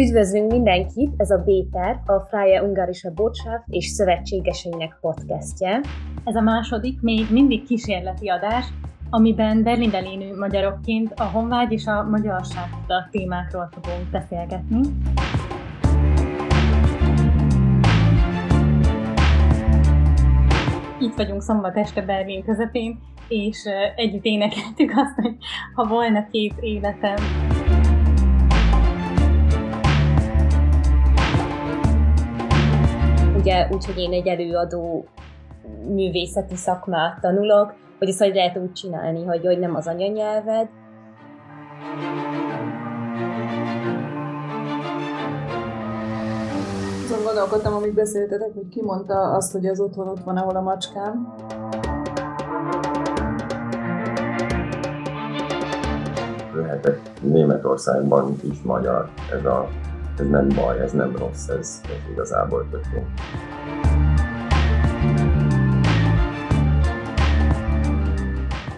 Üdvözlünk mindenkit, ez a Béter, a Freie Ungarische Botschaft és szövetségeseinek podcastje. Ez a második, még mindig kísérleti adás, amiben Berlinben élő magyarokként a honvágy és a magyarság témákról fogunk beszélgetni. Itt vagyunk szombat este Berlin közepén, és együtt énekeltük azt, hogy ha volna két életem, ugye úgy, hogy én egy előadó művészeti szakmát tanulok, hogy ezt hogy lehet úgy csinálni, hogy, hogy nem az anyanyelved. Azon gondolkodtam, amíg beszéltetek, hogy ki mondta azt, hogy az otthon ott van, ahol a macskám. Lehetek Németországban is magyar. Ez a ez nem baj, ez nem rossz, ez, ez igazából tök jó.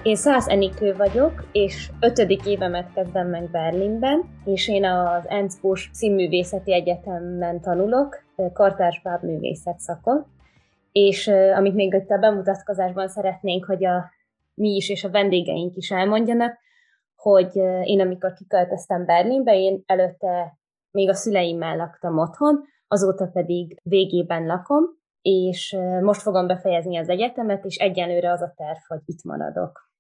Én Szász Enikő vagyok, és ötödik évemet kezdem meg Berlinben, és én az Enzbusch Színművészeti Egyetemben tanulok, kartársbáb művészet szakon, és amit még itt a bemutatkozásban szeretnénk, hogy a mi is és a vendégeink is elmondjanak, hogy én amikor kiköltöztem Berlinbe, én előtte még a szüleimmel laktam otthon, azóta pedig végében lakom, és most fogom befejezni az egyetemet, és egyenlőre az a terv, hogy itt maradok.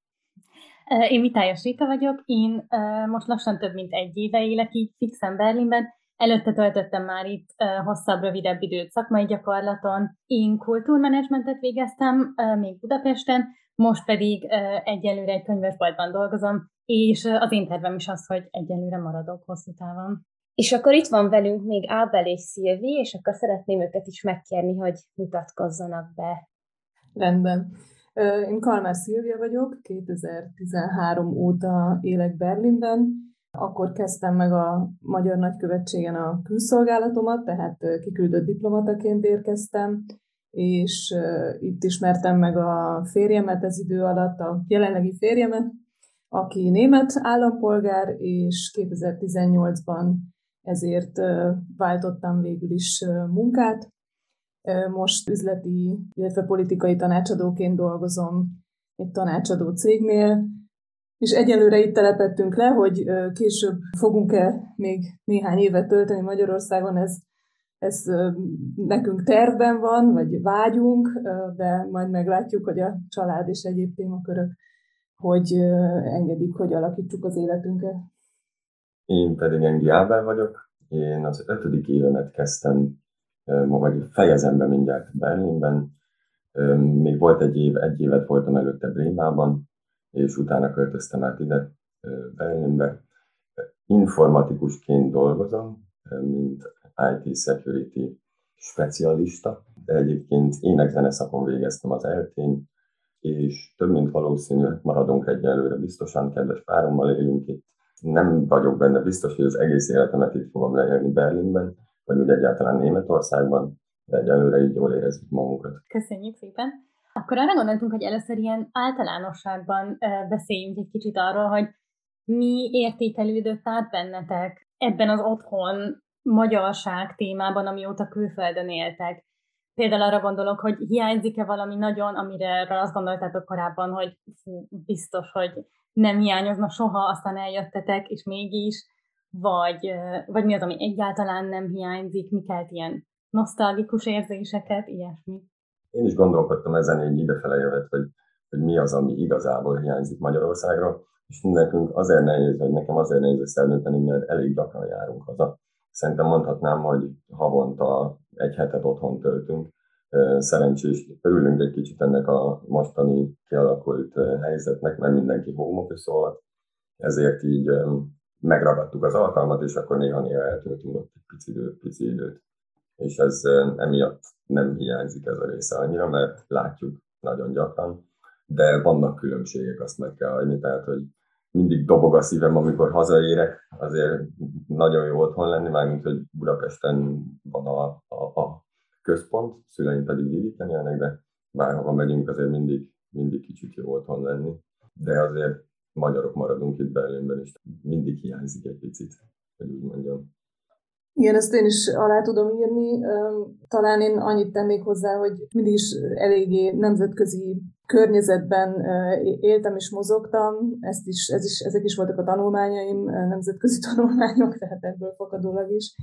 Én Vitályos Rita vagyok, én most lassan több mint egy éve élek így fixen Berlinben, Előtte töltöttem már itt hosszabb, rövidebb időt szakmai gyakorlaton. Én kultúrmenedzsmentet végeztem még Budapesten, most pedig egyelőre egy könyvesboltban dolgozom, és az én tervem is az, hogy egyelőre maradok hosszú távon. És akkor itt van velünk még Ábel és Szilvi, és akkor szeretném őket is megkérni, hogy mutatkozzanak be. Rendben. Én Kalmár Szilvia vagyok, 2013 óta élek Berlinben. Akkor kezdtem meg a Magyar Nagykövetségen a külszolgálatomat, tehát kiküldött diplomataként érkeztem, és itt ismertem meg a férjemet ez idő alatt, a jelenlegi férjemet, aki német állampolgár, és 2018-ban ezért váltottam végül is munkát. Most üzleti, illetve politikai tanácsadóként dolgozom egy tanácsadó cégnél, és egyelőre itt telepettünk le, hogy később fogunk-e még néhány évet tölteni Magyarországon, ez, ez nekünk tervben van, vagy vágyunk, de majd meglátjuk, hogy a család és egyéb témakörök hogy engedik, hogy alakítsuk az életünket. Én pedig Engi Ábel vagyok. Én az ötödik évemet kezdtem, vagy fejezem be mindjárt Berlinben. Még volt egy év, egy évet voltam előtte Brémában, és utána költöztem át ide Berlinbe. Informatikusként dolgozom, mint IT security specialista, de egyébként énekzene szakon végeztem az eltén, és több mint valószínű, maradunk egyelőre biztosan, kedves párommal élünk itt, nem vagyok benne biztos, hogy az egész életemet itt fogom leélni Berlinben, vagy úgy egyáltalán Németországban, de egyelőre így jól érezzük magunkat. Köszönjük szépen! Akkor arra gondoltunk, hogy először ilyen általánosságban beszéljünk egy kicsit arról, hogy mi értékelődött át bennetek ebben az otthon magyarság témában, amióta külföldön éltek. Például arra gondolok, hogy hiányzik-e valami nagyon, amire azt gondoltátok korábban, hogy biztos, hogy nem hiányozna soha, aztán eljöttetek, és mégis, vagy, vagy mi az, ami egyáltalán nem hiányzik, mi ilyen nosztalgikus érzéseket, ilyesmi. Én is gondolkodtam ezen így idefele jövet, hogy, hogy mi az, ami igazából hiányzik Magyarországra, és nekünk azért nehéz, vagy nekem azért nehéz ezt eldönteni, mert elég gyakran járunk haza. Szerintem mondhatnám, hogy havonta egy hetet otthon töltünk, szerencsés, örülünk egy kicsit ennek a mostani kialakult helyzetnek, mert mindenki home office volt, ezért így megragadtuk az alkalmat, és akkor néha-néha eltöltünk ott egy pici időt, pici időt. És ez emiatt nem hiányzik ez a része annyira, mert látjuk nagyon gyakran, de vannak különbségek, azt meg kell hagyni, tehát hogy mindig dobog a szívem, amikor hazaérek, azért nagyon jó otthon lenni, mármint, hogy Budapesten van a, a, a központ, szüleim pedig vidéken élnek, de bárhova megyünk, azért mindig, mindig kicsit jó otthon lenni. De azért magyarok maradunk itt Berlinben, és mindig hiányzik egy picit, hogy úgy mondjam. Igen, ezt én is alá tudom írni. Talán én annyit tennék hozzá, hogy mindig is eléggé nemzetközi környezetben éltem és mozogtam, ezt is, ez is, ezek is voltak a tanulmányaim, nemzetközi tanulmányok, tehát ebből fakadólag is.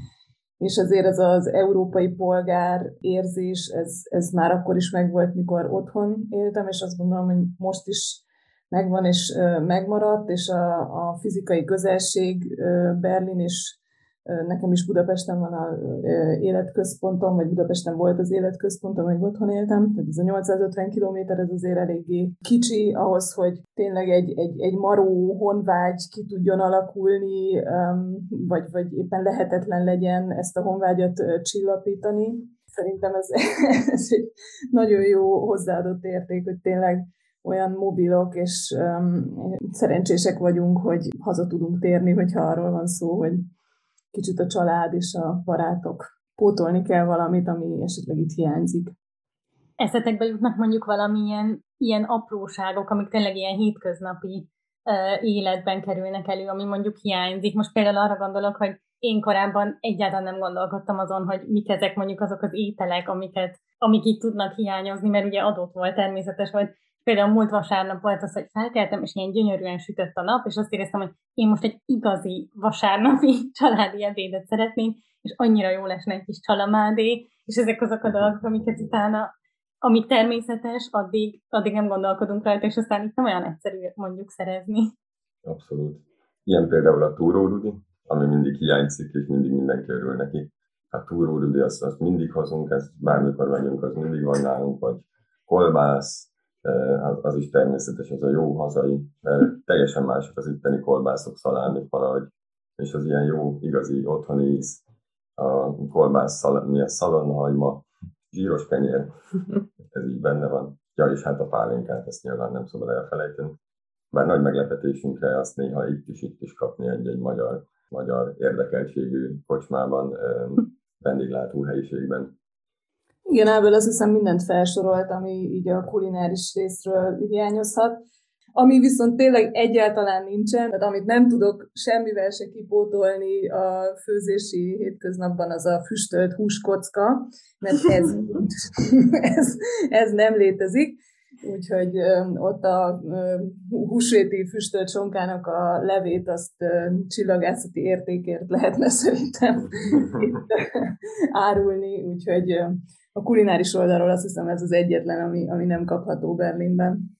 És azért ez az európai polgár érzés, ez, ez már akkor is megvolt, mikor otthon éltem, és azt gondolom, hogy most is megvan és megmaradt, és a, a fizikai közelség Berlin és Nekem is Budapesten van az életközpontom, vagy Budapesten volt az életközpontom, vagy otthon éltem, tehát ez a 850 km, ez azért eléggé kicsi ahhoz, hogy tényleg egy, egy, egy maró honvágy ki tudjon alakulni, vagy, vagy éppen lehetetlen legyen ezt a honvágyat csillapítani. Szerintem ez, ez egy nagyon jó hozzáadott érték, hogy tényleg olyan mobilok, és um, szerencsések vagyunk, hogy haza tudunk térni, hogyha arról van szó, hogy kicsit a család és a barátok pótolni kell valamit, ami esetleg itt hiányzik. Eszetekbe jutnak mondjuk valamilyen ilyen apróságok, amik tényleg ilyen hétköznapi uh, életben kerülnek elő, ami mondjuk hiányzik. Most például arra gondolok, hogy én korábban egyáltalán nem gondolkodtam azon, hogy mik ezek mondjuk azok az ételek, amiket, amik itt tudnak hiányozni, mert ugye adott volt, természetes volt, például múlt vasárnap volt az, hogy felkeltem, és ilyen gyönyörűen sütött a nap, és azt éreztem, hogy én most egy igazi vasárnapi családi ebédet szeretnék, és annyira jó lesne egy kis csalamádé, és ezek azok a dolgok, amiket utána, amik természetes, addig, addig nem gondolkodunk rajta, és aztán itt nem olyan egyszerű mondjuk szerezni. Abszolút. Ilyen például a túró Rudi, ami mindig hiányzik, és mindig mindenki örül neki. A túró Rudi, azt, azt mindig hozunk, ezt bármikor megyünk, az mindig van nálunk, vagy kolbász, az, az is természetes, az a jó hazai, mert teljesen mások az itteni kolbászok, szalámik valahogy, és az ilyen jó, igazi otthoni íz, a kolbász, szal, milyen szalonhagyma, zsíros kenyér, ez így benne van. Ja, és hát a pálinkát, ezt nyilván nem szabad elfelejteni. Bár nagy meglepetésünkre azt néha itt is, itt is kapni egy-egy magyar, magyar érdekeltségű kocsmában, vendéglátó helyiségben. Igen, ebből azt hiszem mindent felsorolt, ami így a kulináris részről hiányozhat. Ami viszont tényleg egyáltalán nincsen, tehát amit nem tudok semmivel se kipótolni a főzési hétköznapban, az a füstölt húskocka, mert ez, ez, ez nem létezik. Úgyhogy ott a húsvéti füstölt sonkának a levét azt csillagászati értékért lehetne szerintem árulni, úgyhogy a kulináris oldalról azt hiszem ez az egyetlen, ami, ami nem kapható Berlinben.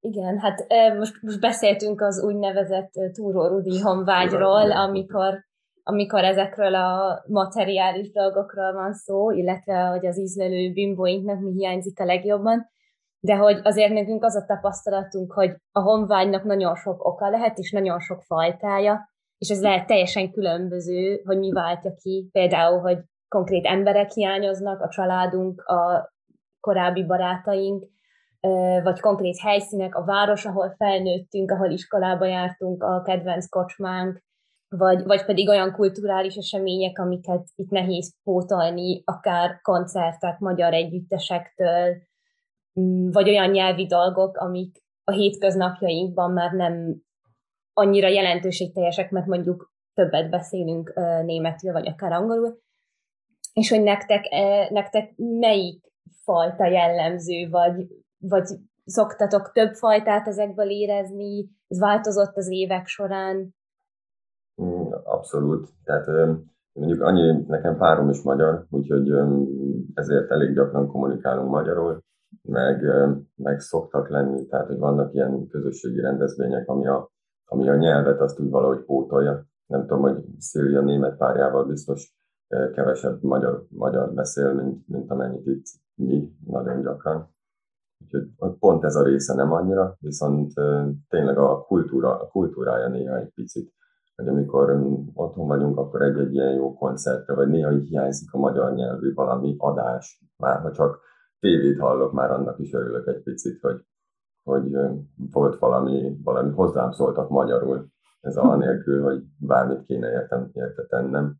Igen, hát most, most beszéltünk az úgynevezett Túró Rudi honvágyról, amikor, amikor ezekről a materiális dolgokról van szó, illetve hogy az ízlelő bimbóinknak mi hiányzik a legjobban, de hogy azért nekünk az a tapasztalatunk, hogy a honvágynak nagyon sok oka lehet, és nagyon sok fajtája, és ez lehet teljesen különböző, hogy mi váltja ki, például, hogy konkrét emberek hiányoznak, a családunk, a korábbi barátaink, vagy konkrét helyszínek, a város, ahol felnőttünk, ahol iskolába jártunk, a kedvenc kocsmánk, vagy, vagy pedig olyan kulturális események, amiket itt nehéz pótolni, akár koncertek magyar együttesektől, vagy olyan nyelvi dolgok, amik a hétköznapjainkban már nem annyira jelentőségteljesek, mert mondjuk többet beszélünk németül, vagy akár angolul, és hogy nektek, e, nektek melyik fajta jellemző, vagy, vagy szoktatok több fajtát ezekből érezni, ez változott az évek során? Mm, abszolút. Tehát mondjuk annyi, nekem párom is magyar, úgyhogy ezért elég gyakran kommunikálunk magyarul, meg, meg szoktak lenni, tehát hogy vannak ilyen közösségi rendezvények, ami a, ami a nyelvet azt úgy valahogy pótolja. Nem tudom, hogy Szilvia német párjával biztos kevesebb magyar, magyar beszél, mint, mint amennyit itt mi nagyon gyakran. Úgyhogy pont ez a része nem annyira, viszont tényleg a, kultúra, a kultúrája néha egy picit, hogy amikor otthon vagyunk, akkor egy-egy ilyen jó koncertre, vagy néha így hiányzik a magyar nyelvű valami adás, már ha csak tévét hallok, már annak is örülök egy picit, hogy, hogy volt valami, valami hozzám szóltak magyarul, ez a nélkül, hogy bármit kéne értem, érte tennem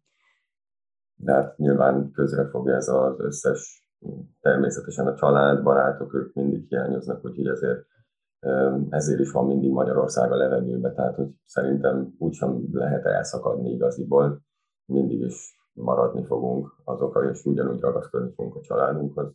de hát nyilván közre fog ez az összes, természetesen a család, barátok, ők mindig hiányoznak, úgyhogy ezért, ezért is van mindig Magyarország a levegőben, tehát hogy szerintem úgysem lehet elszakadni igaziból. mindig is maradni fogunk azokkal, és ugyanúgy ragaszkodni fogunk a családunkhoz.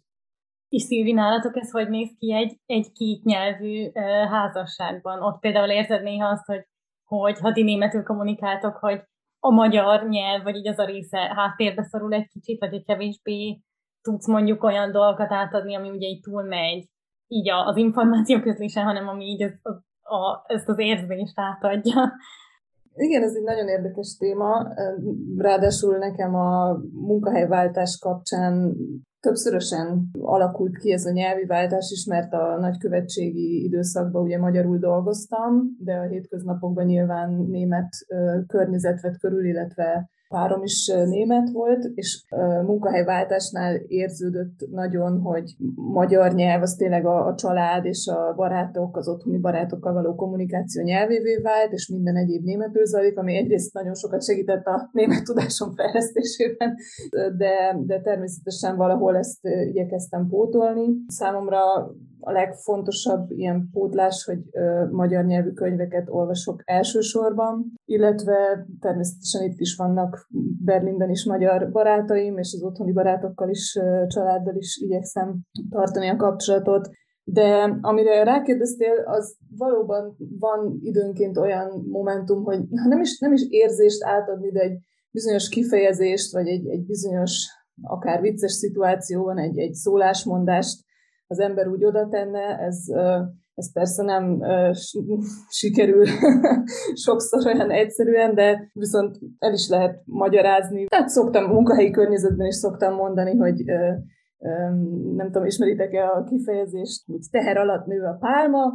És Szilvi, nálatok ez hogy néz ki egy, egy két nyelvű házasságban? Ott például érzed néha azt, hogy, hogy ha ti németül kommunikáltok, hogy a magyar nyelv, vagy így az a része háttérbe szorul egy kicsit, vagy egy kevésbé tudsz mondjuk olyan dolgokat átadni, ami ugye így túlmegy így az információ közlése, hanem ami így az, az, a, ezt az érzést átadja. Igen, ez egy nagyon érdekes téma. Ráadásul nekem a munkahelyváltás kapcsán többszörösen alakult ki ez a nyelvi váltás is, mert a nagykövetségi időszakban ugye magyarul dolgoztam, de a hétköznapokban nyilván német környezet vett körül, illetve párom is német volt, és munkahelyváltásnál érződött nagyon, hogy magyar nyelv az tényleg a, a család és a barátok, az otthoni barátokkal való kommunikáció nyelvévé vált, és minden egyéb németül zajlik, ami egyrészt nagyon sokat segített a német tudásom fejlesztésében, de, de természetesen valahol ezt igyekeztem pótolni. Számomra a legfontosabb ilyen pótlás, hogy ö, magyar nyelvű könyveket olvasok elsősorban, illetve természetesen itt is vannak Berlinben is magyar barátaim, és az otthoni barátokkal is, ö, családdal is igyekszem tartani a kapcsolatot. De amire rákérdeztél, az valóban van időnként olyan momentum, hogy nem is, nem is érzést átadni, de egy bizonyos kifejezést, vagy egy, egy bizonyos akár vicces szituációban egy, egy szólásmondást az ember úgy oda tenne, ez, ez persze nem sikerül sokszor olyan egyszerűen, de viszont el is lehet magyarázni. Tehát szoktam, munkahelyi környezetben is szoktam mondani, hogy nem tudom, ismeritek-e a kifejezést, hogy teher alatt nő a pálma,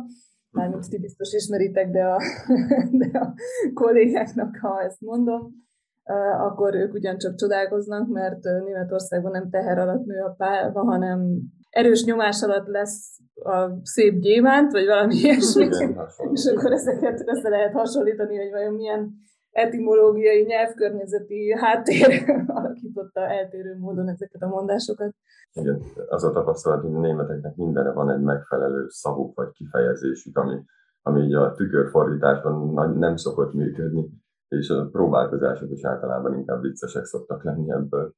mármint ti biztos ismeritek, de a, de a kollégáknak, ha ezt mondom, akkor ők ugyancsak csodálkoznak, mert Németországban nem teher alatt nő a pálma, hanem erős nyomás alatt lesz a szép gyémánt, vagy valami ilyesmi, és akkor ezeket össze lehet hasonlítani, hogy vajon milyen etimológiai, nyelvkörnyezeti háttér alakította eltérő módon ezeket a mondásokat. Igen, az a tapasztalat, hogy a németeknek mindenre van egy megfelelő szavuk vagy kifejezésük, ami, ami így a tükörfordításban nem szokott működni, és a próbálkozások is általában inkább viccesek szoktak lenni ebből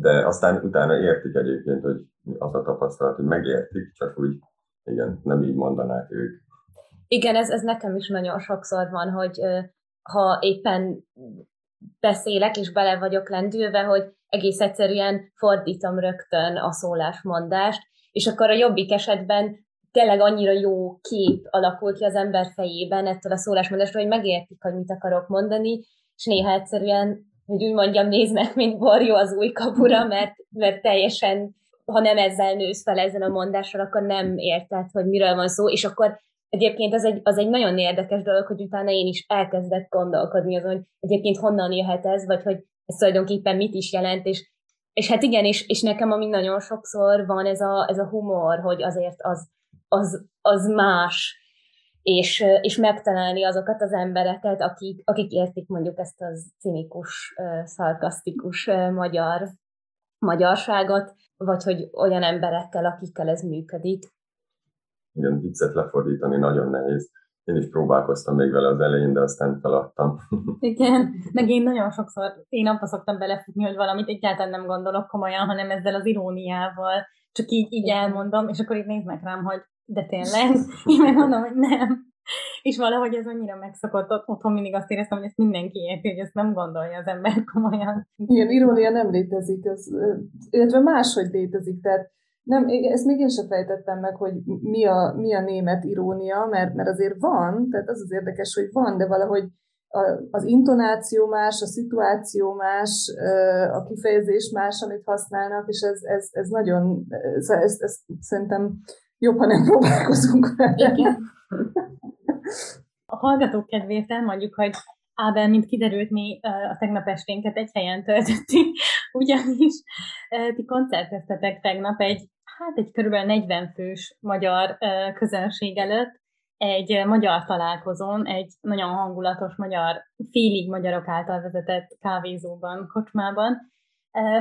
de aztán utána értik egyébként, hogy az a tapasztalat, hogy megértik, csak úgy, igen, nem így mondanák ők. Igen, ez, ez nekem is nagyon sokszor van, hogy ha éppen beszélek, és bele vagyok lendülve, hogy egész egyszerűen fordítom rögtön a szólásmondást, és akkor a jobbik esetben tényleg annyira jó kép alakul ki az ember fejében ettől a szólásmondástól, hogy megértik, hogy mit akarok mondani, és néha egyszerűen hogy úgy mondjam, néznek, mint borjó az új kapura, mert, mert teljesen, ha nem ezzel nősz fel ezen a mondással, akkor nem érted, hogy miről van szó, és akkor egyébként az egy, az egy nagyon érdekes dolog, hogy utána én is elkezdek gondolkodni azon, hogy egyébként honnan jöhet ez, vagy hogy ez tulajdonképpen mit is jelent, és, és hát igen, és, és nekem ami nagyon sokszor van ez a, ez a humor, hogy azért az, az, az más, és, és megtalálni azokat az embereket, akik, akik értik mondjuk ezt az cinikus, szarkasztikus magyar magyarságot, vagy hogy olyan emberekkel, akikkel ez működik. Igen, viccet lefordítani nagyon nehéz. Én is próbálkoztam még vele az elején, de aztán feladtam. Igen, meg én nagyon sokszor, én abba szoktam belefutni, hogy valamit egyáltalán nem gondolok komolyan, hanem ezzel az iróniával, csak így, így elmondom, és akkor itt néznek rám, hogy de tényleg? Én meg mondom, hogy nem. És valahogy ez annyira megszokott, otthon mindig azt éreztem, hogy ezt mindenki érti, hogy ezt nem gondolja az ember komolyan. Ilyen irónia nem létezik, az, illetve máshogy létezik, tehát nem, ezt még én sem fejtettem meg, hogy mi a, mi a német irónia, mert, mert azért van, tehát az az érdekes, hogy van, de valahogy a, az intonáció más, a szituáció más, a kifejezés más, amit használnak, és ez, ez, ez nagyon, ez, ez, ez szerintem jobb, ha nem próbálkozunk vele. Igen. A hallgatók kedvéért elmondjuk, hogy Ábel, mint kiderült, mi a tegnap esténket egy helyen töltöttük, ugyanis ti koncerteztetek tegnap egy, hát egy körülbelül 40 fős magyar közönség előtt, egy magyar találkozón, egy nagyon hangulatos magyar, félig magyarok által vezetett kávézóban, kocsmában,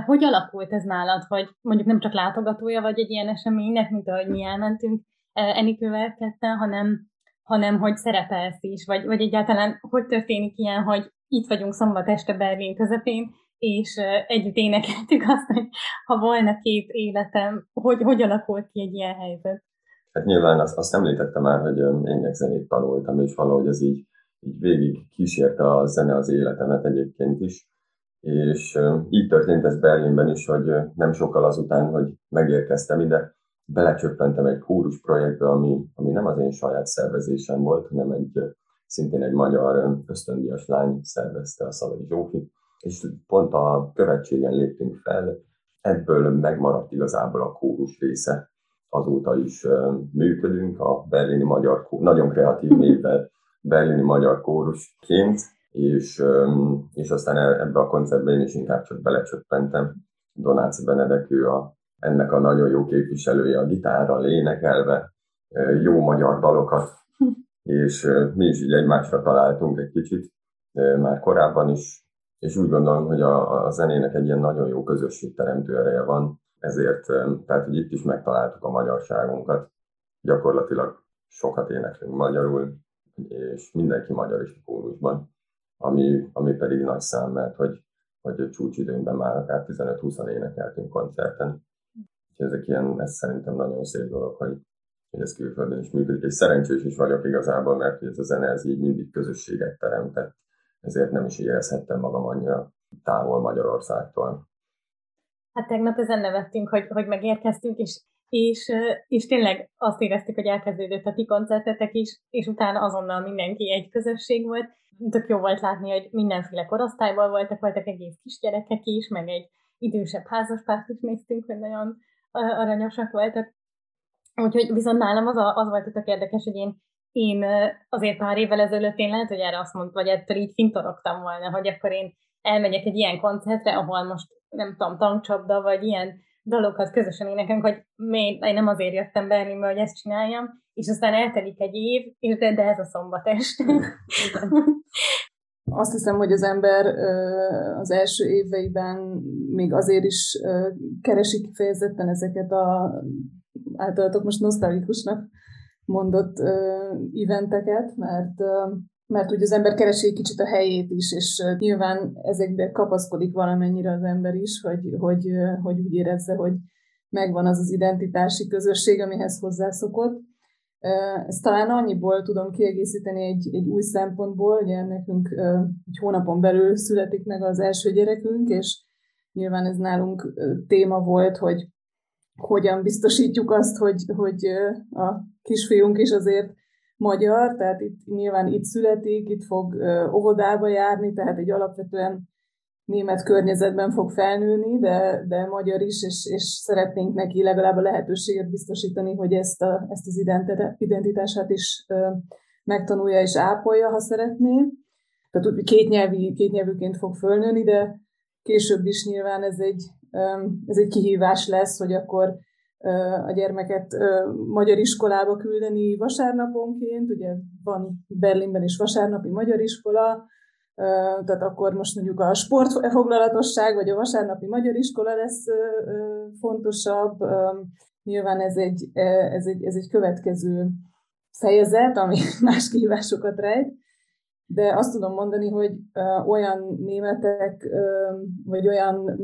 hogy alakult ez nálad, hogy mondjuk nem csak látogatója vagy egy ilyen eseménynek, mint ahogy mi elmentünk Enikővel ketten, hanem, hanem hogy szerepelsz is, vagy, vagy egyáltalán hogy történik ilyen, hogy itt vagyunk szombat este Berlin közepén, és együtt énekeltük azt, hogy ha volna két életem, hogy, hogy alakult ki egy ilyen helyzet? Hát nyilván azt, azt említettem már, hogy énekzenét tanultam, és valahogy ez így, így végig kísérte a zene az életemet egyébként is. És így történt ez Berlinben is, hogy nem sokkal azután, hogy megérkeztem ide, belecsöppentem egy kórus projektbe, ami, ami nem az én saját szervezésem volt, hanem egy szintén egy magyar ösztöndíjas lány szervezte a Szalai Zsófi, és pont a követségen léptünk fel, ebből megmaradt igazából a kórus része. Azóta is működünk a berlini magyar, nagyon kreatív névvel berlini magyar kórusként, és, és aztán e, ebbe a koncertbe én is inkább csak belecsöppentem. Donáci Benedek, ő a, ennek a nagyon jó képviselője a gitárral énekelve, jó magyar dalokat, és mi is így egymásra találtunk egy kicsit, már korábban is, és úgy gondolom, hogy a, a zenének egy ilyen nagyon jó közösségteremtő ereje van, ezért, tehát hogy itt is megtaláltuk a magyarságunkat, gyakorlatilag sokat éneklünk magyarul, és mindenki magyar is a kórusban, ami, ami pedig nagy szám, mert hogy, hogy csúcsidőnkben már akár 15-20 énekeltünk koncerten. És ezek ilyen, ez szerintem nagyon szép dolog, hogy, hogy ez külföldön is működik, és szerencsés is vagyok igazából, mert ez a zene ez így mindig közösséget teremtett, ezért nem is érezhettem magam annyira távol Magyarországtól. Hát tegnap ezen nevettünk, hogy, hogy megérkeztünk, és, és, és tényleg azt éreztük, hogy elkezdődött a ti koncertetek is, és utána azonnal mindenki egy közösség volt. Tök jó volt látni, hogy mindenféle korosztályból voltak, voltak egész kisgyerekek is, meg egy idősebb házaspárt is néztünk, hogy nagyon aranyosak voltak. Úgyhogy viszont nálam az, a, az volt tök érdekes, hogy én, én azért pár évvel ezelőtt én lehet, hogy erre azt mondtam, vagy ettől így fintorogtam volna, hogy akkor én elmegyek egy ilyen koncertre, ahol most nem tudom, tankcsapda, vagy ilyen dalokat közösen énekelünk, hogy még, nem azért jöttem Berlinbe, hogy ezt csináljam, és aztán eltelik egy év, és de, de ez a szombat este. Azt hiszem, hogy az ember az első éveiben még azért is keresi kifejezetten ezeket a általatok most nosztalikusnak mondott eventeket, mert mert ugye az ember keresi egy kicsit a helyét is, és nyilván ezekbe kapaszkodik valamennyire az ember is, hogy, hogy, hogy úgy érezze, hogy megvan az az identitási közösség, amihez hozzászokott. Ezt talán annyiból tudom kiegészíteni egy, egy új szempontból, ugye nekünk egy hónapon belül születik meg az első gyerekünk, és nyilván ez nálunk téma volt, hogy hogyan biztosítjuk azt, hogy, hogy a kisfiunk is azért magyar, tehát itt nyilván itt születik, itt fog óvodába járni, tehát egy alapvetően német környezetben fog felnőni, de, de magyar is, és, és szeretnénk neki legalább a lehetőséget biztosítani, hogy ezt, a, ezt az identitását is megtanulja és ápolja, ha szeretné. Tehát úgy két, nyelvi, két nyelvűként fog fölnőni, de később is nyilván ez egy, ez egy kihívás lesz, hogy akkor a gyermeket magyar iskolába küldeni vasárnaponként, ugye van Berlinben is vasárnapi magyar iskola, tehát akkor most mondjuk a sportfoglalatosság vagy a vasárnapi magyar iskola lesz fontosabb. Nyilván ez egy, ez egy, ez egy következő fejezet, ami más kihívásokat rejt, de azt tudom mondani, hogy olyan németek, vagy olyan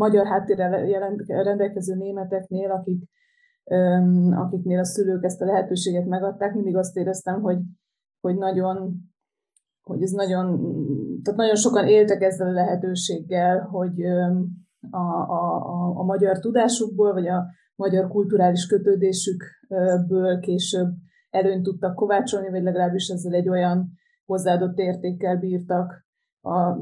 magyar háttérrel rendelkező németeknél, akik, akiknél a szülők ezt a lehetőséget megadták, mindig azt éreztem, hogy, hogy nagyon hogy ez nagyon, tehát nagyon sokan éltek ezzel a lehetőséggel, hogy a, a, a, a magyar tudásukból, vagy a magyar kulturális kötődésükből később előnyt tudtak kovácsolni, vagy legalábbis ezzel egy olyan hozzáadott értékkel bírtak, a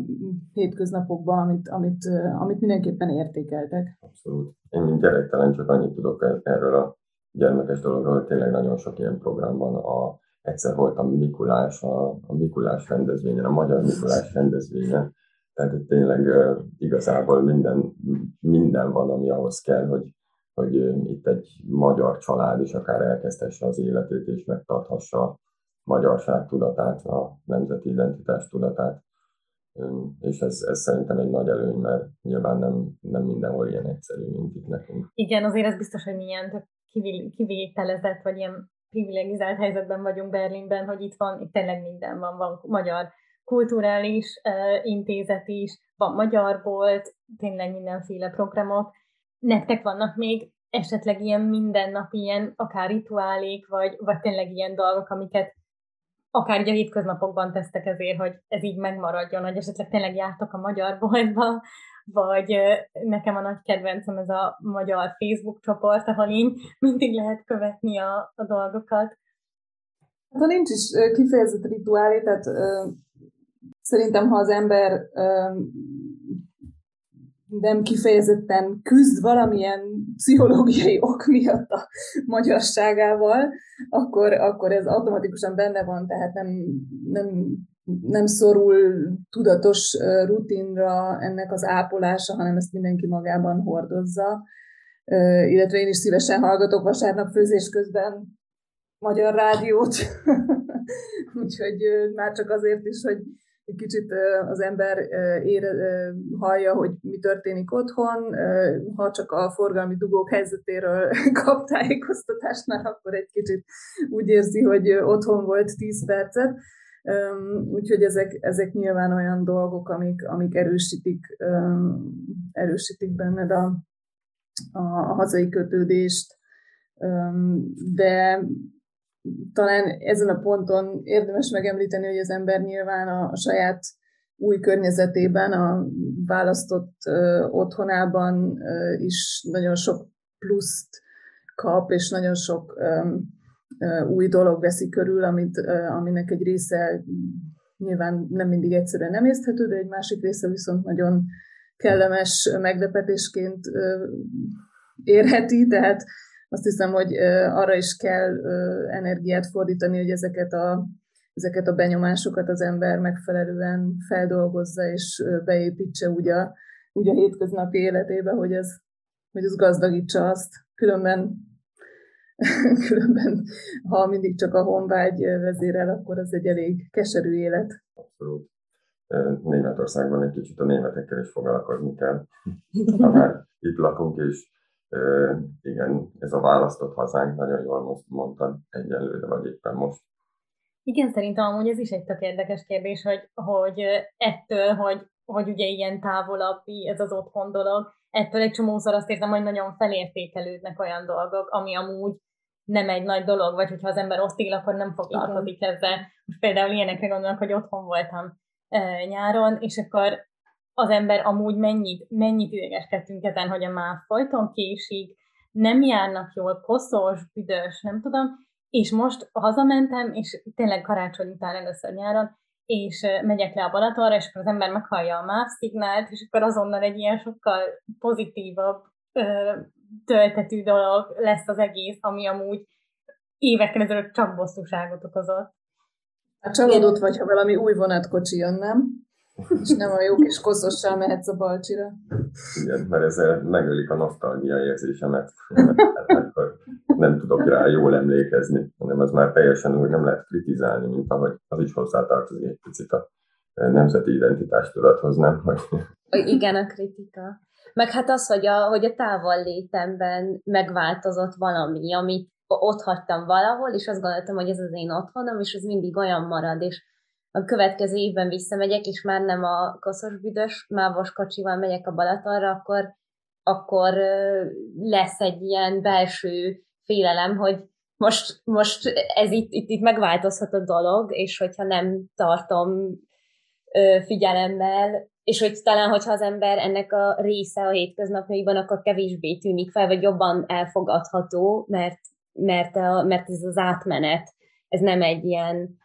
hétköznapokban, amit, amit, amit mindenképpen értékeltek. Abszolút. Én, mint gyerektelen csak annyit tudok erről a gyermekes dologról, tényleg nagyon sok ilyen program van. A, egyszer volt a Mikulás, a, a Mikulás rendezvényen, a Magyar Mikulás rendezvényen, tehát itt tényleg igazából minden, minden van, ami ahhoz kell, hogy, hogy itt egy magyar család is akár elkezdhesse az életét és megtarthassa a magyarság tudatát, a nemzeti identitás tudatát és ez, ez szerintem egy nagy előny, mert nyilván nem, nem mindenhol ilyen egyszerű, mint itt nekünk. Igen, azért ez biztos, hogy milyen kivételezett, vagy ilyen privilegizált helyzetben vagyunk Berlinben, hogy itt van, itt tényleg minden van, van magyar kulturális uh, intézet is, van magyar bolt, tényleg mindenféle programok. Nektek vannak még esetleg ilyen mindennapi, ilyen akár rituálék, vagy, vagy tényleg ilyen dolgok, amiket akár ugye a hétköznapokban tesztek ezért, hogy ez így megmaradjon, hogy esetleg tényleg jártok a magyar boltba, vagy nekem a nagy kedvencem ez a magyar Facebook csoport, ahol így mindig lehet követni a, a dolgokat. Hát nincs is kifejezett rituálé, tehát ö, szerintem, ha az ember ö, nem kifejezetten küzd valamilyen pszichológiai ok miatt a magyarságával, akkor, akkor ez automatikusan benne van, tehát nem, nem, nem szorul tudatos rutinra ennek az ápolása, hanem ezt mindenki magában hordozza. Illetve én is szívesen hallgatok vasárnap főzés közben magyar rádiót, úgyhogy már csak azért is, hogy egy kicsit az ember ére, hallja, hogy mi történik otthon, ha csak a forgalmi dugók helyzetéről kap tájékoztatást, már akkor egy kicsit úgy érzi, hogy otthon volt 10 percet. Úgyhogy ezek, ezek nyilván olyan dolgok, amik, amik erősítik, erősítik benned a, a, hazai kötődést, de talán ezen a ponton érdemes megemlíteni, hogy az ember nyilván a, saját új környezetében, a választott otthonában is nagyon sok pluszt kap, és nagyon sok új dolog veszi körül, amit, aminek egy része nyilván nem mindig egyszerűen nem észthető, de egy másik része viszont nagyon kellemes meglepetésként ö, érheti, tehát azt hiszem, hogy arra is kell energiát fordítani, hogy ezeket a, ezeket a benyomásokat az ember megfelelően feldolgozza és beépítse úgy a, úgy a hétköznapi életébe, hogy ez, hogy ez gazdagítsa azt. Különben, különben, ha mindig csak a honvágy vezérel, akkor az egy elég keserű élet. Abszolút. Németországban egy kicsit a németekkel is foglalkozni kell. Ha már itt lakunk, és igen, ez a választott hazánk, nagyon jól mondtad egyelőre, vagy éppen most. Igen, szerintem amúgy ez is egy tök érdekes kérdés, hogy, hogy ettől, hogy, hogy ugye ilyen távolabbi ez az otthon dolog, ettől egy csomószor azt érzem, hogy nagyon felértékelődnek olyan dolgok, ami amúgy nem egy nagy dolog, vagy hogyha az ember ott él, akkor nem foglalkozik ezzel. Most például ilyenekre gondolok, hogy otthon voltam e, nyáron, és akkor az ember amúgy mennyit, mennyit idegeskedtünk ezen, hogy a MÁV folyton késik, nem járnak jól, koszos, büdös, nem tudom, és most hazamentem, és tényleg karácsony után először nyáron, és megyek le a Balatonra, és akkor az ember meghallja a MÁV szignált, és akkor azonnal egy ilyen sokkal pozitívabb töltetű dolog lesz az egész, ami amúgy évekkel ezelőtt csak bosszúságot okozott. Hát csalódott vagy, ha valami új vonatkocsi jön, nem? És nem a jó kis koszossal mehetsz a balcsira. Igen, mert ezzel megölik a nosztalgia érzésemet. Akkor nem tudok rá jól emlékezni, hanem az már teljesen úgy nem lehet kritizálni, mint ahogy az is hozzátartozik egy picit a nemzeti identitás tudathoz, nem? Hogy... Igen, a kritika. Meg hát az, hogy a, hogy a távol létemben megváltozott valami, amit ott hagytam valahol, és azt gondoltam, hogy ez az én otthonom, és ez mindig olyan marad, és a következő évben visszamegyek, és már nem a koszos-büdös mávos kocsival megyek a Balatonra, akkor, akkor lesz egy ilyen belső félelem, hogy most, most ez itt, itt, itt megváltozhat a dolog, és hogyha nem tartom figyelemmel, és hogy talán, hogyha az ember ennek a része a hétköznapjaiban, akkor kevésbé tűnik fel, vagy jobban elfogadható, mert, mert, a, mert ez az átmenet, ez nem egy ilyen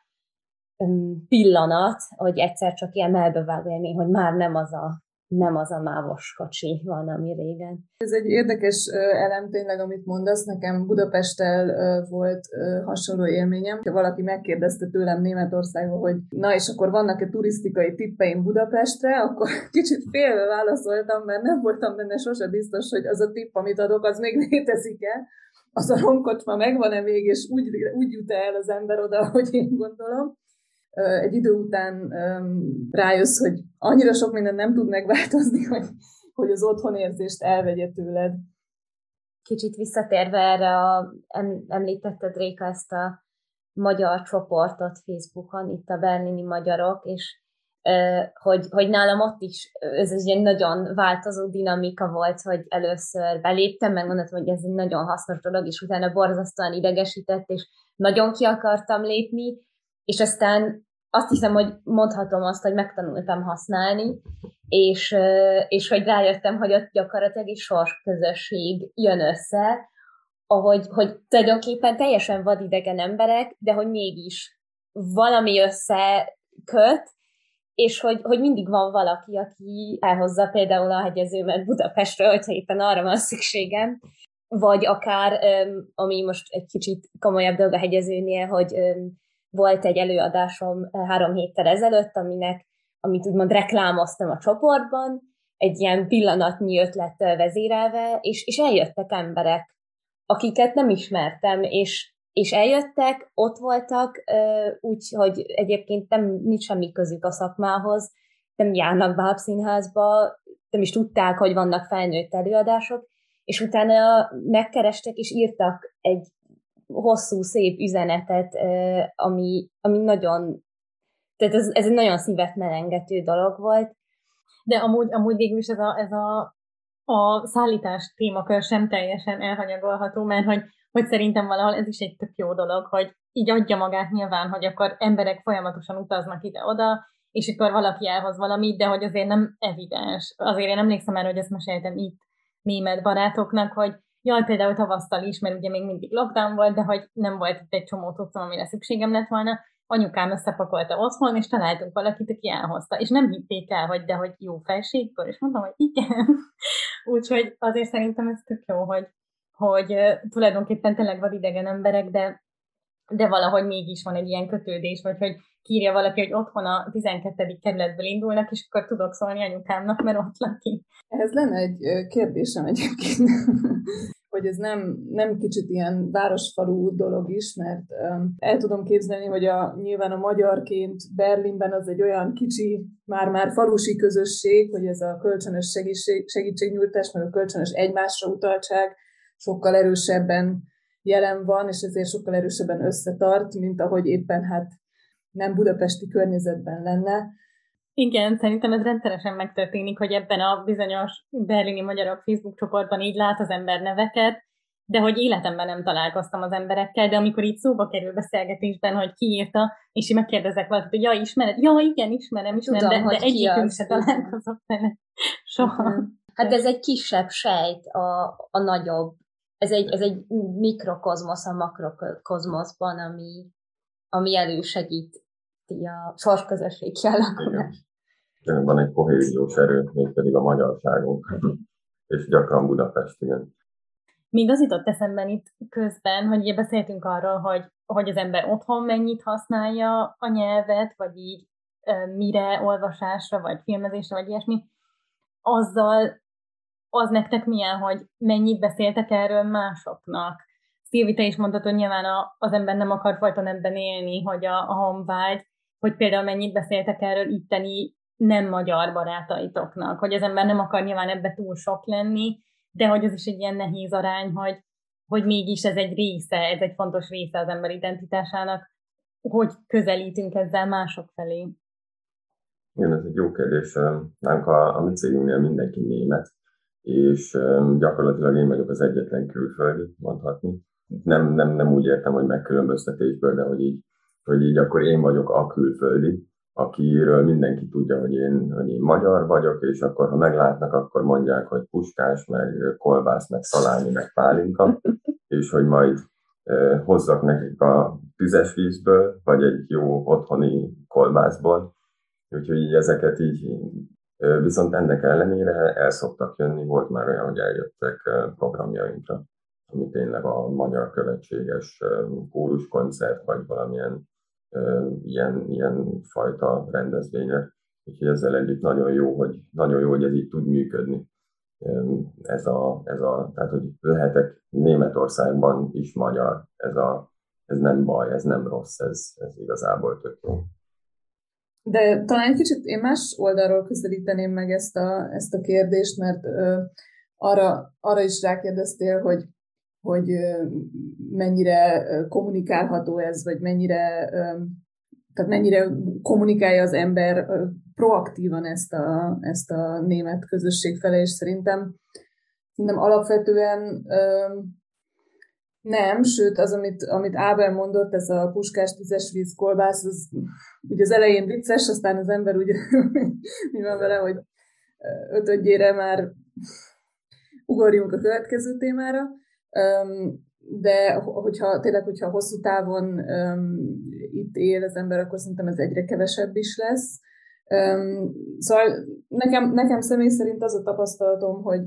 pillanat, hogy egyszer csak ilyen melbevágni, hogy már nem az a nem az a mávos kocsi van, ami régen. Ez egy érdekes elem tényleg, amit mondasz. Nekem Budapesttel volt hasonló élményem. Valaki megkérdezte tőlem Németországban, hogy na és akkor vannak-e turisztikai tippeim Budapestre, akkor kicsit félve válaszoltam, mert nem voltam benne sose biztos, hogy az a tipp, amit adok, az még létezik-e. Az a romkocsma megvan-e még, és úgy, úgy jut el az ember oda, hogy én gondolom egy idő után rájössz, hogy annyira sok minden nem tud megváltozni, hogy, hogy az otthonérzést elvegye tőled. Kicsit visszatérve erre, a, említetted Réka ezt a magyar csoportot Facebookon, itt a berlini magyarok, és hogy, hogy nálam ott is ez egy ilyen nagyon változó dinamika volt, hogy először beléptem, meg mondhatom, hogy ez egy nagyon hasznos dolog, és utána borzasztóan idegesített, és nagyon ki akartam lépni, és aztán azt hiszem, hogy mondhatom azt, hogy megtanultam használni, és, és hogy rájöttem, hogy ott gyakorlatilag egy sors közösség jön össze, ahogy hogy tulajdonképpen teljesen vadidegen emberek, de hogy mégis valami összeköt, és hogy, hogy mindig van valaki, aki elhozza például a hegyezőmet Budapestről, hogyha éppen arra van szükségem, vagy akár, ami most egy kicsit komolyabb dolog a hegyezőnél, hogy volt egy előadásom három héttel ezelőtt, aminek, amit úgymond reklámoztam a csoportban, egy ilyen pillanatnyi ötlettel vezérelve, és, és eljöttek emberek, akiket nem ismertem, és és eljöttek, ott voltak, úgyhogy egyébként nem, nincs semmi közük a szakmához, nem járnak bábszínházba, nem is tudták, hogy vannak felnőtt előadások, és utána megkerestek, és írtak egy hosszú, szép üzenetet, ami, ami nagyon, tehát ez, ez egy nagyon szívet melengető dolog volt. De amúgy, amúgy végül is ez a, ez a, a szállítás témakör sem teljesen elhanyagolható, mert hogy hogy szerintem valahol ez is egy tök jó dolog, hogy így adja magát nyilván, hogy akkor emberek folyamatosan utaznak ide-oda, és akkor valaki elhoz valamit, de hogy azért nem evidens. Azért én emlékszem erre, hogy ezt meséltem itt német barátoknak, hogy jaj, például tavasztal is, mert ugye még mindig lockdown volt, de hogy nem volt itt egy csomó tudtam, amire szükségem lett volna, anyukám összepakolta otthon, és találtunk valakit, aki elhozta. És nem hitték el, hogy de hogy jó felségből, és mondtam, hogy igen. Úgyhogy azért szerintem ez tök jó, hogy, hogy tulajdonképpen tényleg vadidegen emberek, de, de valahogy mégis van egy ilyen kötődés, vagy hogy kírja valaki, hogy otthon a 12. kerületből indulnak, és akkor tudok szólni anyukámnak, mert ott lakik. Ehhez lenne egy kérdésem egyébként, hogy ez nem, nem kicsit ilyen városfalú dolog is, mert el tudom képzelni, hogy a, nyilván a magyarként Berlinben az egy olyan kicsi, már-már falusi közösség, hogy ez a kölcsönös segítség, segítségnyújtás, meg a kölcsönös egymásra utaltság, sokkal erősebben jelen van, és ezért sokkal erősebben összetart, mint ahogy éppen hát nem budapesti környezetben lenne. Igen, szerintem ez rendszeresen megtörténik, hogy ebben a bizonyos berlini magyarok Facebook csoportban így lát az ember neveket, de hogy életemben nem találkoztam az emberekkel, de amikor így szóba kerül beszélgetésben, hogy ki írta, és én megkérdezek valakit, hogy ja, ismered? Ja, igen, ismerem, ismerem, Tudom, de, de egyikünk se találkozott vele. Soha. Hát ez egy kisebb sejt a, a nagyobb ez egy, ez egy mikrokozmosz a makrokozmoszban, ami, ami elősegíti a sorsközösség kialakulást. Van egy kohéziós erő, mégpedig a magyarságunk, és gyakran Budapest, igen. Még az jutott eszemben itt közben, hogy ugye beszéltünk arról, hogy, hogy az ember otthon mennyit használja a nyelvet, vagy így mire olvasásra, vagy filmezésre, vagy ilyesmi, azzal az nektek milyen, hogy mennyit beszéltek erről másoknak? Szilvi, te is mondtad, hogy nyilván a, az ember nem akar folyton ebben élni, hogy a, a honvágy, hogy például mennyit beszéltek erről itteni nem magyar barátaitoknak, hogy az ember nem akar nyilván ebbe túl sok lenni, de hogy ez is egy ilyen nehéz arány, hogy, hogy mégis ez egy része, ez egy fontos része az ember identitásának, hogy közelítünk ezzel mások felé. Igen, ez egy jó kérdés. Nálunk a, a mi cégünknél mindenki német, és gyakorlatilag én vagyok az egyetlen külföldi, mondhatni. Nem, nem, nem úgy értem, hogy megkülönböztetésből, de hogy így, hogy így akkor én vagyok a külföldi, akiről mindenki tudja, hogy én, hogy én magyar vagyok, és akkor ha meglátnak, akkor mondják, hogy puskás, meg kolbász, meg szalámi, meg pálinka, és hogy majd eh, hozzak nekik a tüzes vízből, vagy egy jó otthoni kolbászból. Úgyhogy így ezeket így Viszont ennek ellenére el szoktak jönni, volt már olyan, hogy eljöttek programjainkra, ami tényleg a magyar követséges kóruskoncert, vagy valamilyen ilyen, ilyen fajta rendezvények. Úgyhogy ezzel együtt nagyon jó, hogy, nagyon jó, hogy ez így tud működni. Ez a, ez a, tehát, hogy lehetek Németországban is magyar, ez, a, ez nem baj, ez nem rossz, ez, ez igazából tök jó. De talán egy kicsit én más oldalról közelíteném meg ezt a, ezt a kérdést, mert ö, arra, arra is rákérdeztél, hogy, hogy ö, mennyire kommunikálható ez, vagy mennyire ö, tehát mennyire kommunikálja az ember proaktívan ezt a, ezt a német közösség felé, és szerintem, szerintem alapvetően nem, sőt az, amit, amit Ábel mondott, ez a puskás tízes vízkolbász, az ugye az elején vicces, aztán az ember úgy mi van vele, hogy ötödjére már ugorjunk a következő témára. De hogyha tényleg, hogyha hosszú távon itt él az ember, akkor szerintem ez egyre kevesebb is lesz. Szóval nekem, nekem személy szerint az a tapasztalatom, hogy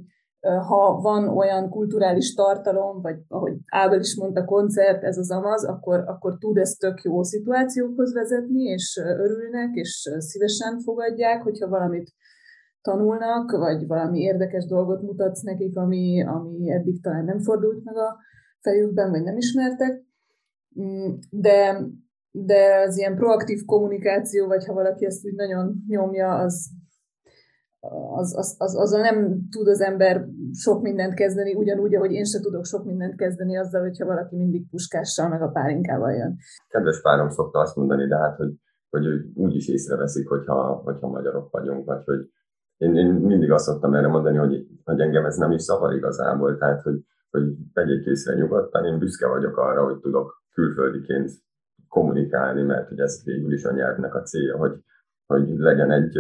ha van olyan kulturális tartalom, vagy ahogy Ábel is mondta, koncert, ez az amaz, akkor, akkor tud ez tök jó szituációkhoz vezetni, és örülnek, és szívesen fogadják, hogyha valamit tanulnak, vagy valami érdekes dolgot mutatsz nekik, ami, ami eddig talán nem fordult meg a fejükben, vagy nem ismertek. Mm, de, de az ilyen proaktív kommunikáció, vagy ha valaki ezt úgy nagyon nyomja, az, az, az, az, azzal nem tud az ember sok mindent kezdeni, ugyanúgy, ahogy én se tudok sok mindent kezdeni azzal, hogyha valaki mindig puskással meg a pálinkával jön. Kedves párom szokta azt mondani, de hát, hogy, hogy úgy is észreveszik, hogyha, hogyha magyarok vagyunk, vagy hogy én, én mindig azt szoktam erre mondani, hogy, hogy engem ez nem is szavar igazából, tehát hogy, hogy vegyék észre nyugodtan, én büszke vagyok arra, hogy tudok külföldiként kommunikálni, mert hogy ez végül is a nyelvnek a célja, hogy, hogy legyen egy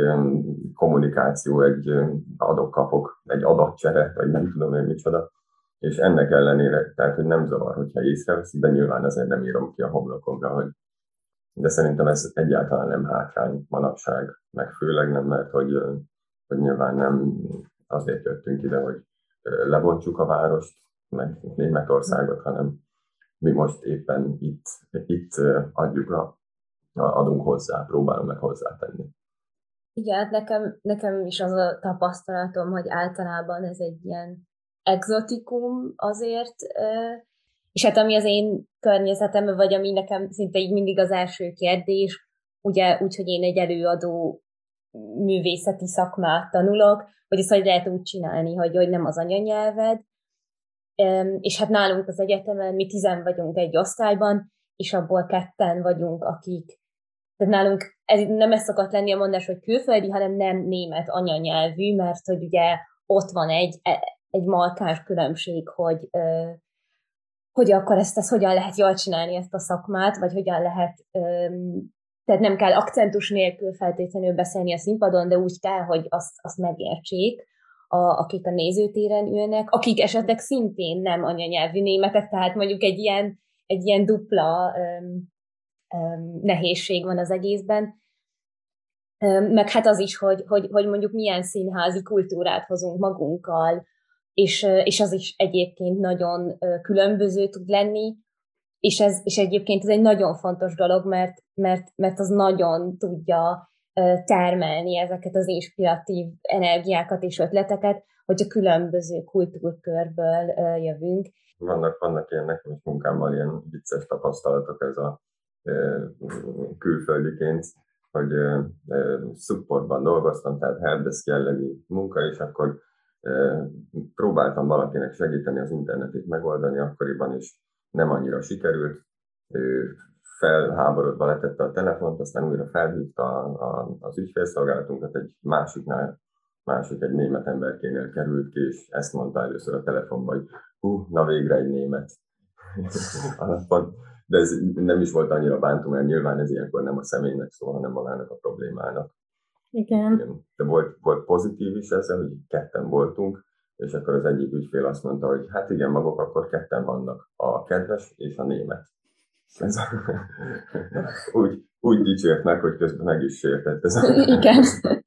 kommunikáció, egy adok-kapok, egy adatcsere, vagy nem tudom én micsoda. És ennek ellenére, tehát hogy nem zavar, hogyha észreveszik, de nyilván azért nem írom ki a homlokomra, hogy de szerintem ez egyáltalán nem hátrány manapság, meg főleg nem, mert hogy, hogy nyilván nem azért jöttünk ide, hogy lebontsuk a várost, meg Németországot, hanem mi most éppen itt, itt adjuk a adunk hozzá, próbálunk meg hozzátenni. Igen, hát nekem, nekem is az a tapasztalatom, hogy általában ez egy ilyen exotikum azért, és hát ami az én környezetem, vagy ami nekem szinte így mindig az első kérdés, ugye úgy, hogy én egy előadó művészeti szakmát tanulok, hogy ezt hogy lehet úgy csinálni, hogy, hogy nem az anyanyelved, és hát nálunk az egyetemen mi tizen vagyunk egy osztályban, és abból ketten vagyunk, akik tehát nálunk ez, nem ez szokott lenni a mondás, hogy külföldi, hanem nem német anyanyelvű, mert hogy ugye ott van egy, e, egy markáns különbség, hogy, hogy akkor ezt, ezt hogyan lehet jól csinálni ezt a szakmát, vagy hogyan lehet, tehát nem kell akcentus nélkül feltétlenül beszélni a színpadon, de úgy kell, hogy azt, azt megértsék, a, akik a nézőtéren ülnek, akik esetleg szintén nem anyanyelvű németek, tehát mondjuk egy ilyen, egy ilyen dupla nehézség van az egészben. Meg hát az is, hogy, hogy, hogy mondjuk milyen színházi kultúrát hozunk magunkkal, és, és az is egyébként nagyon különböző tud lenni, és, ez, és egyébként ez egy nagyon fontos dolog, mert, mert, mert az nagyon tudja termelni ezeket az inspiratív energiákat és ötleteket, hogy a különböző kultúrkörből jövünk. Vannak, vannak ilyen nekem is munkámmal ilyen vicces tapasztalatok, ez a külföldiként, hogy supportban dolgoztam, tehát helpdesk jellegű munka, és akkor próbáltam valakinek segíteni az internetet megoldani, akkoriban is nem annyira sikerült. Ő felháborodva letette a telefont, aztán újra felhívta a, a, az ügyfélszolgálatunkat, egy másiknál, másik egy német emberkénél került ki, és ezt mondta először a telefonban, hogy hú, na végre egy német. Alapban de ez nem is volt annyira bántó, mert nyilván ez ilyenkor nem a személynek szól, hanem magának a problémának. Igen. Igen. De volt, volt pozitív is ezzel, hogy ketten voltunk, és akkor az egyik ügyfél azt mondta, hogy hát igen, maguk akkor ketten vannak, a kedves és a német. Ez a, úgy, úgy dicsért meg, hogy közben meg is sértett. Ez a... Igen.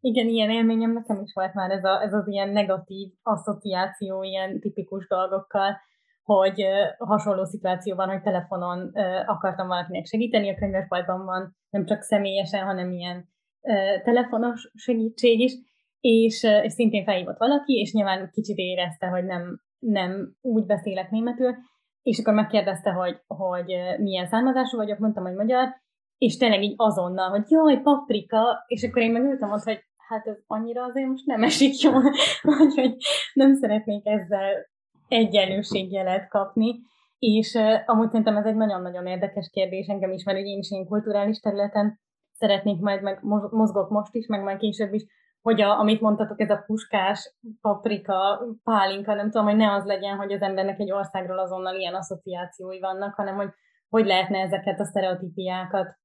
Igen, ilyen élményem nekem is volt már ez, a, ez az ilyen negatív asszociáció ilyen tipikus dolgokkal hogy hasonló szituációban, hogy telefonon akartam valakinek segíteni, a könyvesboltban van nem csak személyesen, hanem ilyen telefonos segítség is, és, és szintén felhívott valaki, és nyilván kicsit érezte, hogy nem, nem úgy beszélek németül, és akkor megkérdezte, hogy, hogy milyen származású vagyok, mondtam, hogy magyar, és tényleg így azonnal, hogy jaj, paprika, és akkor én megültem ott, hogy hát ez annyira azért most nem esik jól, hogy nem szeretnék ezzel egyenlőségjelet kapni, És uh, amúgy szerintem ez egy nagyon-nagyon érdekes kérdés engem is, mert én is én kulturális területen szeretnék majd, meg mozgok most is, meg majd később is, hogy a, amit mondtatok, ez a puskás, paprika, pálinka, nem tudom, hogy ne az legyen, hogy az embernek egy országról azonnal ilyen asszociációi vannak, hanem hogy hogy lehetne ezeket a sztereotípiákat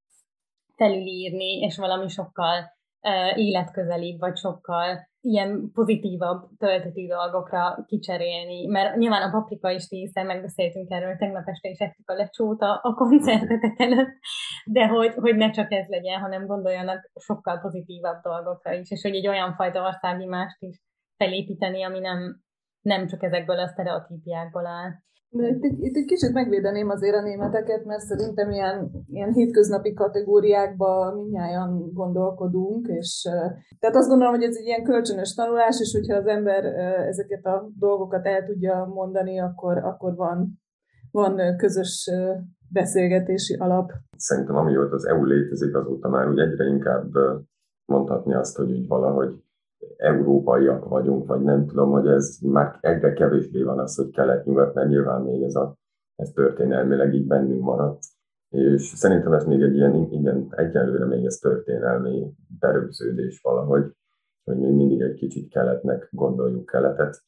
felülírni, és valami sokkal uh, életközelibb, vagy sokkal ilyen pozitívabb, töltető dolgokra kicserélni, mert nyilván a paprika is tízszer megbeszéltünk erről, tegnap este is ettük a lecsót a, a koncertetek előtt, de hogy, hogy ne csak ez legyen, hanem gondoljanak sokkal pozitívabb dolgokra is, és hogy egy olyan fajta országimást is felépíteni, ami nem, nem csak ezekből a sztereotípiákból áll. Itt, itt egy kicsit megvédeném azért a németeket, mert szerintem ilyen, ilyen hétköznapi kategóriákba mindnyáján gondolkodunk, és tehát azt gondolom, hogy ez egy ilyen kölcsönös tanulás, és hogyha az ember ezeket a dolgokat el tudja mondani, akkor, akkor van, van közös beszélgetési alap. Szerintem amióta az EU létezik, azóta már úgy egyre inkább mondhatni azt, hogy úgy valahogy európaiak vagyunk, vagy nem tudom, hogy ez már egyre kevésbé van az, hogy kelet-nyugat, mert nyilván még ez, a, ez történelmileg így bennünk maradt. És szerintem ez még egy ilyen, igen, egyelőre még ez történelmi berögződés valahogy, hogy még mindig egy kicsit keletnek gondoljuk keletet,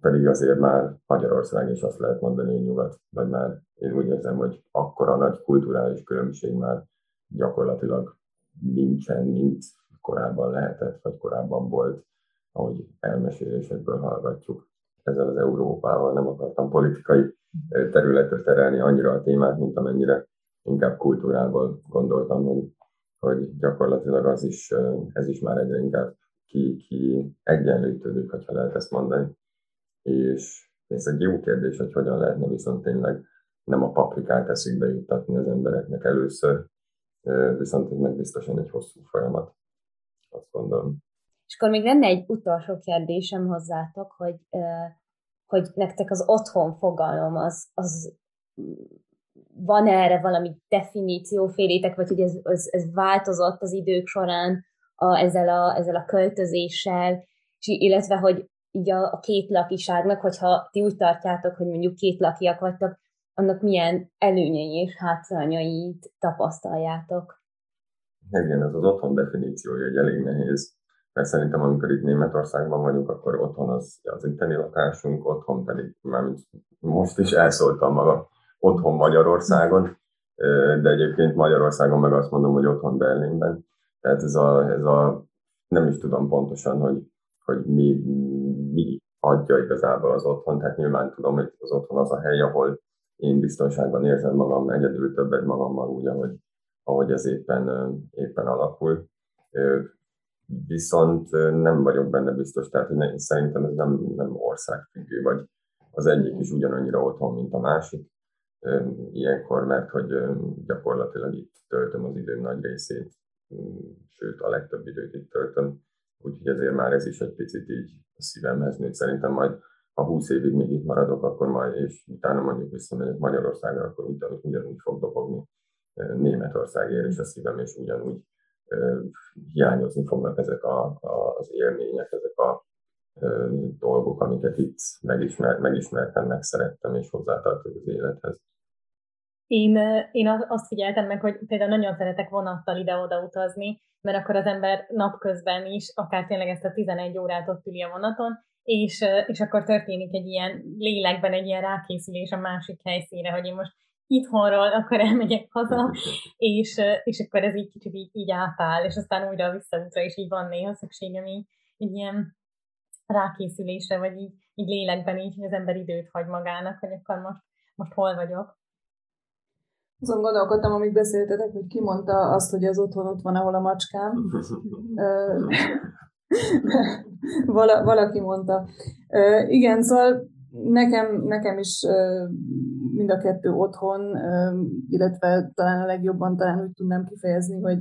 pedig azért már Magyarország is azt lehet mondani, hogy nyugat, vagy már én úgy érzem, hogy akkora nagy kulturális különbség már gyakorlatilag nincsen, mint korábban lehetett, vagy korábban volt, ahogy elmesélésekből hallgatjuk. Ezzel az Európával nem akartam politikai területre terelni annyira a témát, mint amennyire inkább kultúrából gondoltam, hogy, hogy gyakorlatilag az is, ez is már egyre inkább ki, ki egyenlítődik, ha lehet ezt mondani. És ez egy jó kérdés, hogy hogyan lehetne viszont tényleg nem a paprikát eszükbe juttatni az embereknek először, viszont ez meg biztosan egy hosszú folyamat azt gondolom. És akkor még lenne egy utolsó kérdésem hozzátok, hogy, hogy nektek az otthon fogalom az, az van erre valami definíció félétek, vagy hogy ez, ez, ez változott az idők során a, ezzel, a, ezzel a költözéssel, és illetve hogy így a, a két lakiságnak, hogyha ti úgy tartjátok, hogy mondjuk két lakiak vagytok, annak milyen előnyei és hátrányait tapasztaljátok? Igen, ez az otthon definíciója egy elég nehéz, mert szerintem amikor itt Németországban vagyunk, akkor otthon az az itteni lakásunk, otthon pedig, mármint most is elszóltam maga, otthon Magyarországon, de egyébként Magyarországon meg azt mondom, hogy otthon Berlinben. Tehát ez a, ez a nem is tudom pontosan, hogy, hogy mi, mi adja igazából az otthon. Tehát nyilván tudom, hogy az otthon az a hely, ahol én biztonságban érzem magam egyedül többet magammal úgy, ahogy, ahogy ez éppen, éppen alakul. Viszont nem vagyok benne biztos, tehát hogy szerintem ez nem, nem országfüggő, vagy az egyik is ugyanannyira otthon, mint a másik. Ilyenkor, mert hogy gyakorlatilag itt töltöm az időm nagy részét, sőt a legtöbb időt itt töltöm, úgyhogy ezért már ez is egy picit így a szívemhez nőtt. Szerintem majd ha 20 évig még itt maradok, akkor majd, és utána mondjuk visszamegyek Magyarországra, akkor ugyanúgy, ugyanúgy fog dobogni Németországért és a szívem, és ugyanúgy hiányozni fognak ezek a, a, az élmények, ezek a dolgok, amiket itt megismer, megismertem, megszerettem, és hozzátartok az élethez. Én, én azt figyeltem meg, hogy például nagyon szeretek vonattal ide-oda utazni, mert akkor az ember napközben is, akár tényleg ezt a 11 órát ott üli a vonaton, és, és akkor történik egy ilyen lélekben egy ilyen rákészülés a másik helyszíne, hogy én most itthonról, akkor elmegyek haza, és, és akkor ez így kicsit így, így átáll, és aztán újra visszaútra is így van néha szükségem így, így ilyen rákészülésre, vagy így, így lélekben így, hogy az ember időt hagy magának, hogy akkor most, most hol vagyok. Azon gondolkodtam, amíg beszéltetek, hogy ki mondta azt, hogy az otthon ott van, ahol a macskám. Vala, valaki mondta. Igen, szóval nekem, nekem is mind a kettő otthon, illetve talán a legjobban talán úgy tudnám kifejezni, hogy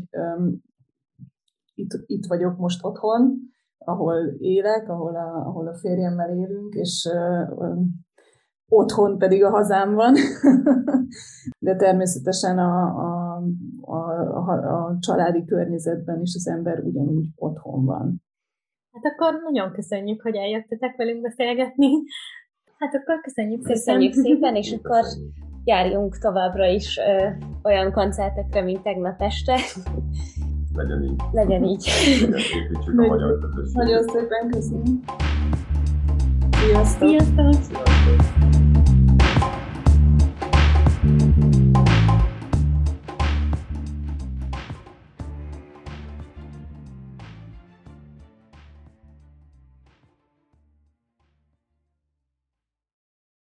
itt, itt vagyok most otthon, ahol élek, ahol a, ahol a férjemmel élünk, és otthon pedig a hazám van, de természetesen a, a, a, a, a családi környezetben is az ember ugyanúgy otthon van. Hát akkor nagyon köszönjük, hogy eljöttetek velünk beszélgetni. Hát akkor köszönjük szépen. Köszönjük szépen, és akkor járjunk továbbra is ö, olyan koncertekre, mint tegnap este. Legyen így. Legyen így. Építsük a magyar közösséget. Nagyon szépen köszönöm. Sziasztok! Sziasztok! Sziasztok!